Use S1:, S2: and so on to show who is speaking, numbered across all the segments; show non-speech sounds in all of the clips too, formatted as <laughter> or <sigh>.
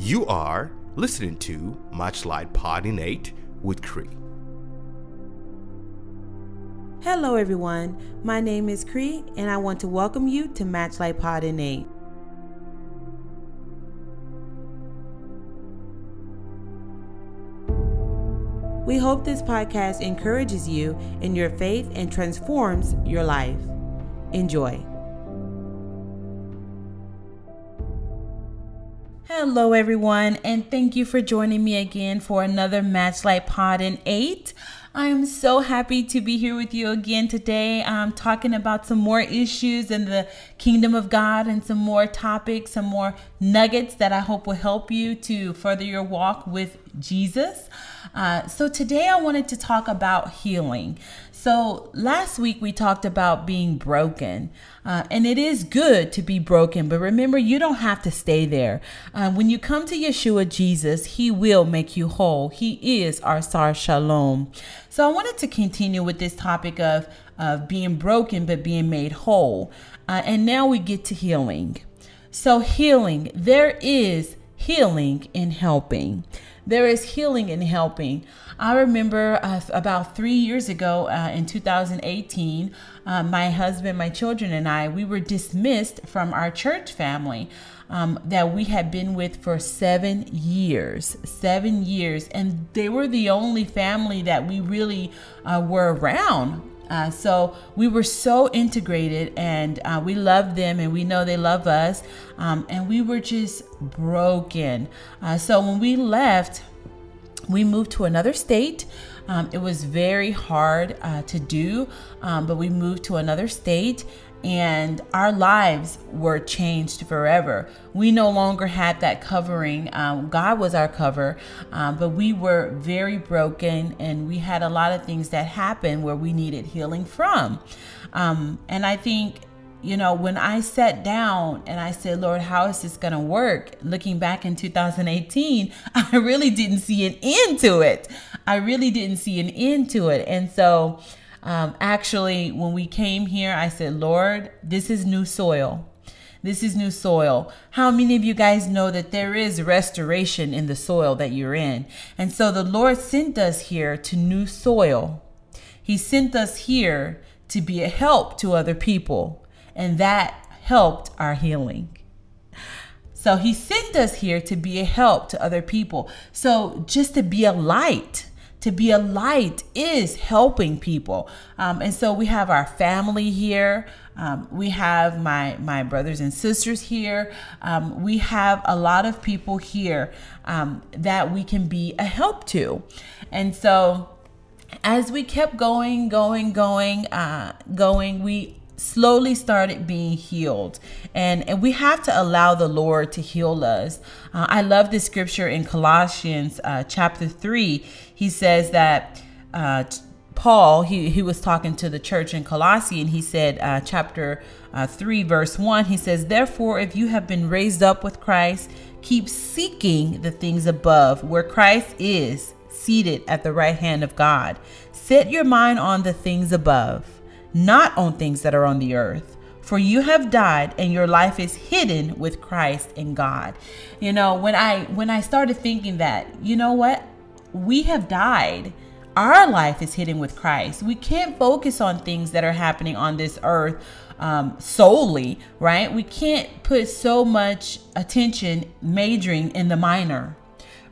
S1: You are listening to Matchlite Pod in 8 with Cree.
S2: Hello, everyone. My name is Cree, and I want to welcome you to Matchlite Pod in 8. We hope this podcast encourages you in your faith and transforms your life. Enjoy. Hello, everyone, and thank you for joining me again for another Matchlite Pod in 8. I am so happy to be here with you again today. I'm talking about some more issues in the kingdom of God and some more topics, some more nuggets that I hope will help you to further your walk with Jesus. Uh, so, today I wanted to talk about healing. So, last week we talked about being broken, uh, and it is good to be broken, but remember, you don't have to stay there. Uh, when you come to Yeshua Jesus, He will make you whole. He is our Sar Shalom. So, I wanted to continue with this topic of, of being broken but being made whole. Uh, and now we get to healing. So, healing, there is healing in helping. There is healing in helping. I remember uh, about three years ago uh, in 2018, uh, my husband, my children, and I, we were dismissed from our church family. Um, that we had been with for seven years. Seven years. And they were the only family that we really uh, were around uh, so we were so integrated and uh, we loved them and we know they love us. Um, and we were just broken. Uh, so when we left, we moved to another state. Um, it was very hard uh, to do, um, but we moved to another state and our lives were changed forever. We no longer had that covering. Um, God was our cover, um, but we were very broken and we had a lot of things that happened where we needed healing from. Um, and I think, you know, when I sat down and I said, Lord, how is this going to work? Looking back in 2018, <laughs> I really didn't see an end to it. I really didn't see an end to it. And so, um, actually, when we came here, I said, Lord, this is new soil. This is new soil. How many of you guys know that there is restoration in the soil that you're in? And so the Lord sent us here to new soil. He sent us here to be a help to other people, and that helped our healing. So he sent us here to be a help to other people. So just to be a light to be a light is helping people. Um, and so we have our family here. Um, we have my my brothers and sisters here. Um, we have a lot of people here um, that we can be a help to, and so as we kept going, going, going, uh, going, we slowly started being healed. And, and we have to allow the Lord to heal us. Uh, I love this scripture in Colossians uh, chapter 3. He says that uh, Paul, he, he was talking to the church in Colossae, and he said, uh, chapter uh, 3, verse 1, he says, Therefore, if you have been raised up with Christ, keep seeking the things above, where Christ is seated at the right hand of God. Set your mind on the things above not on things that are on the earth. For you have died and your life is hidden with Christ in God. You know, when I when I started thinking that, you know what? We have died. Our life is hidden with Christ. We can't focus on things that are happening on this earth um, solely, right? We can't put so much attention majoring in the minor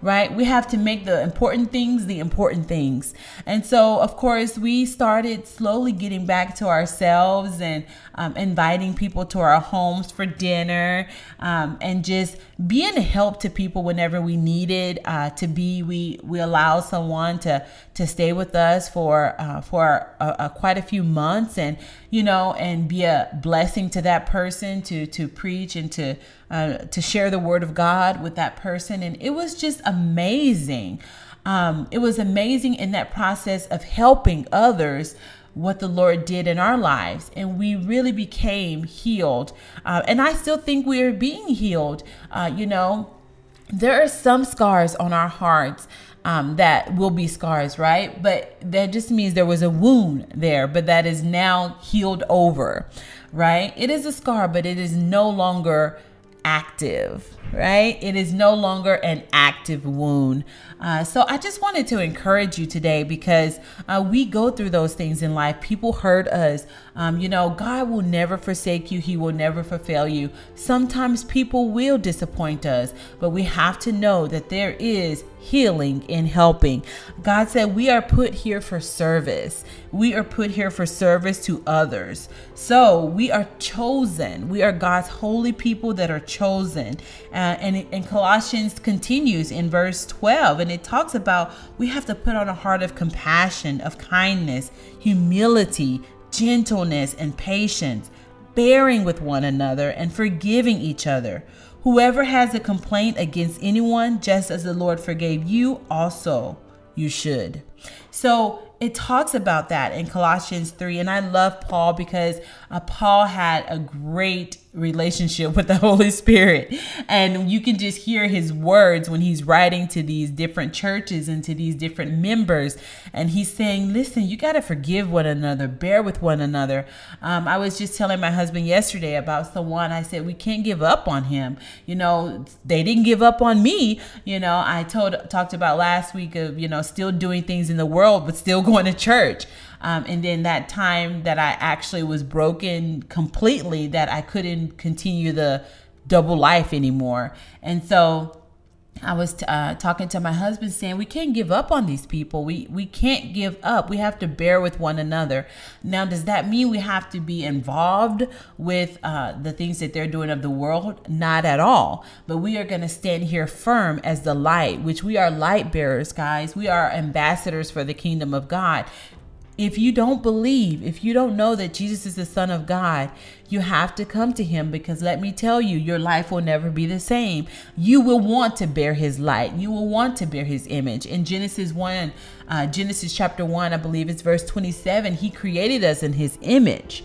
S2: right? We have to make the important things the important things. And so, of course, we started slowly getting back to ourselves and um, inviting people to our homes for dinner um, and just being a help to people whenever we needed uh, to be. We we allow someone to to stay with us for uh, for a, a, quite a few months and you know and be a blessing to that person to to preach and to uh, to share the word of God with that person and it was just amazing. Um, it was amazing in that process of helping others what the Lord did in our lives, and we really became healed. Uh, and I still think we are being healed. Uh, you know, there are some scars on our hearts um, that will be scars, right? But that just means there was a wound there, but that is now healed over, right? It is a scar, but it is no longer active, right? It is no longer an active wound. Uh, so I just wanted to encourage you today because uh, we go through those things in life. People hurt us. Um, you know, God will never forsake you, He will never fulfill you. Sometimes people will disappoint us, but we have to know that there is healing and helping. God said we are put here for service. We are put here for service to others. So we are chosen. We are God's holy people that are chosen. Uh, and, and Colossians continues in verse 12, and it talks about we have to put on a heart of compassion, of kindness, humility, gentleness, and patience, bearing with one another and forgiving each other. Whoever has a complaint against anyone, just as the Lord forgave you, also you should. So it talks about that in Colossians 3. And I love Paul because uh, Paul had a great relationship with the <laughs> Holy Spirit. And you can just hear his words when he's writing to these different churches and to these different members. And he's saying, listen, you got to forgive one another, bear with one another. Um, I was just telling my husband yesterday about someone. I said, we can't give up on him. You know, they didn't give up on me. You know, I told, talked about last week of, you know, still doing things in the world, but still <laughs> going to church. Um, and then that time that I actually was broken completely, that I couldn't continue the double life anymore. And so I was uh, talking to my husband saying we can't give up on these people. We we can't give up. We have to bear with one another. Now, does that mean we have to be involved with uh, the things that they're doing of the world? Not at all. But we are going to stand here firm as the light, which we are light bearers, guys. We are ambassadors for the kingdom of God if you don't believe, if you don't know that Jesus is the Son of God, you have to come to Him because let me tell you, your life will never be the same. You will want to bear His light, you will want to bear His image. In Genesis 1, uh, Genesis chapter 1, I believe it's verse 27, He created us in His image.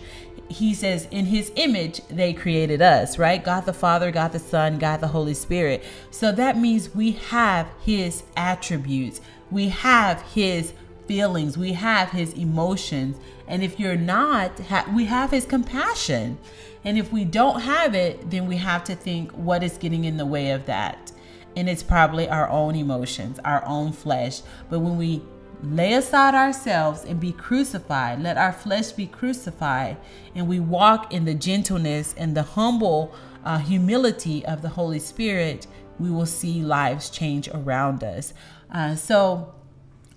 S2: He says, in his image, they created us, right? God the Father, God the Son, God the Holy Spirit. So that means we have his attributes, we have his feelings, we have his emotions. And if you're not, we have his compassion. And if we don't have it, then we have to think what is getting in the way of that. And it's probably our own emotions, our own flesh. But when we lay aside ourselves and be crucified, let our flesh be crucified, and we walk in the gentleness and the humble uh, humility of the Holy Spirit, we will see lives change around us. Uh, so,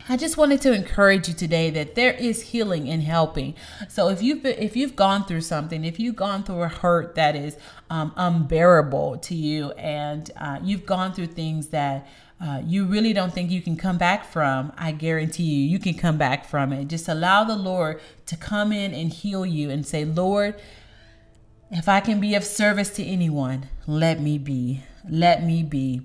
S2: I just wanted to encourage you today that there is healing in helping. So if you've been, if you've gone through something, if you've gone through a hurt that is um, unbearable to you, and uh, you've gone through things that uh, you really don't think you can come back from, I guarantee you, you can come back from it. Just allow the Lord to come in and heal you, and say, Lord, if I can be of service to anyone, let me be. Let me be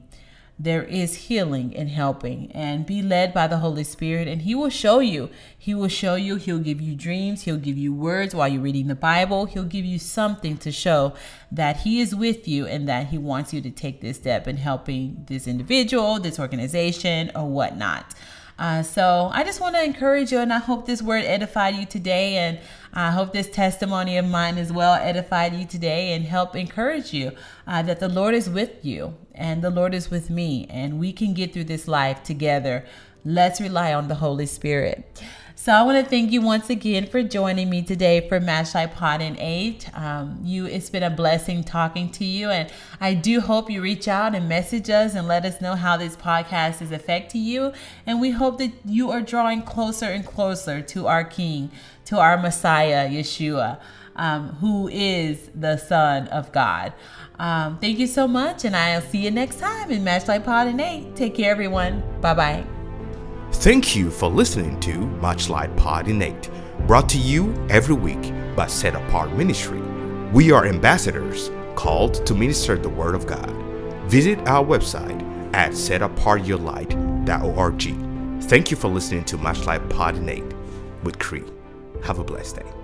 S2: there is healing and helping and be led by the Holy Spirit and he will show you. He will show you, he'll give you dreams, he'll give you words while you're reading the Bible. He'll give you something to show that he is with you and that he wants you to take this step in helping this individual, this organization or whatnot. Uh, so I just want to encourage you, and I hope this word edified you today, and I hope this testimony of mine as well edified you today and help encourage you uh, that the Lord is with you and the Lord is with me, and we can get through this life together. Let's rely on the Holy Spirit. So I want to thank you once again for joining me today for Matchlite Pod and 8. Um, you, it's been a blessing talking to you, and I do hope you reach out and message us and let us know how this podcast is affecting you. And we hope that you are drawing closer and closer to our King, to our Messiah, Yeshua, um, who is the Son of God. Um, thank you so much, and I'll see you next time in Matchlite Pod and 8. Take care, everyone. Bye bye.
S1: Thank you for listening to Matchlite Pod in 8, brought to you every week by Set Apart Ministry. We are ambassadors called to minister the Word of God. Visit our website at setapartyourlight.org. Thank you for listening to Matchlite Pod in 8 with Cree. Have a blessed day.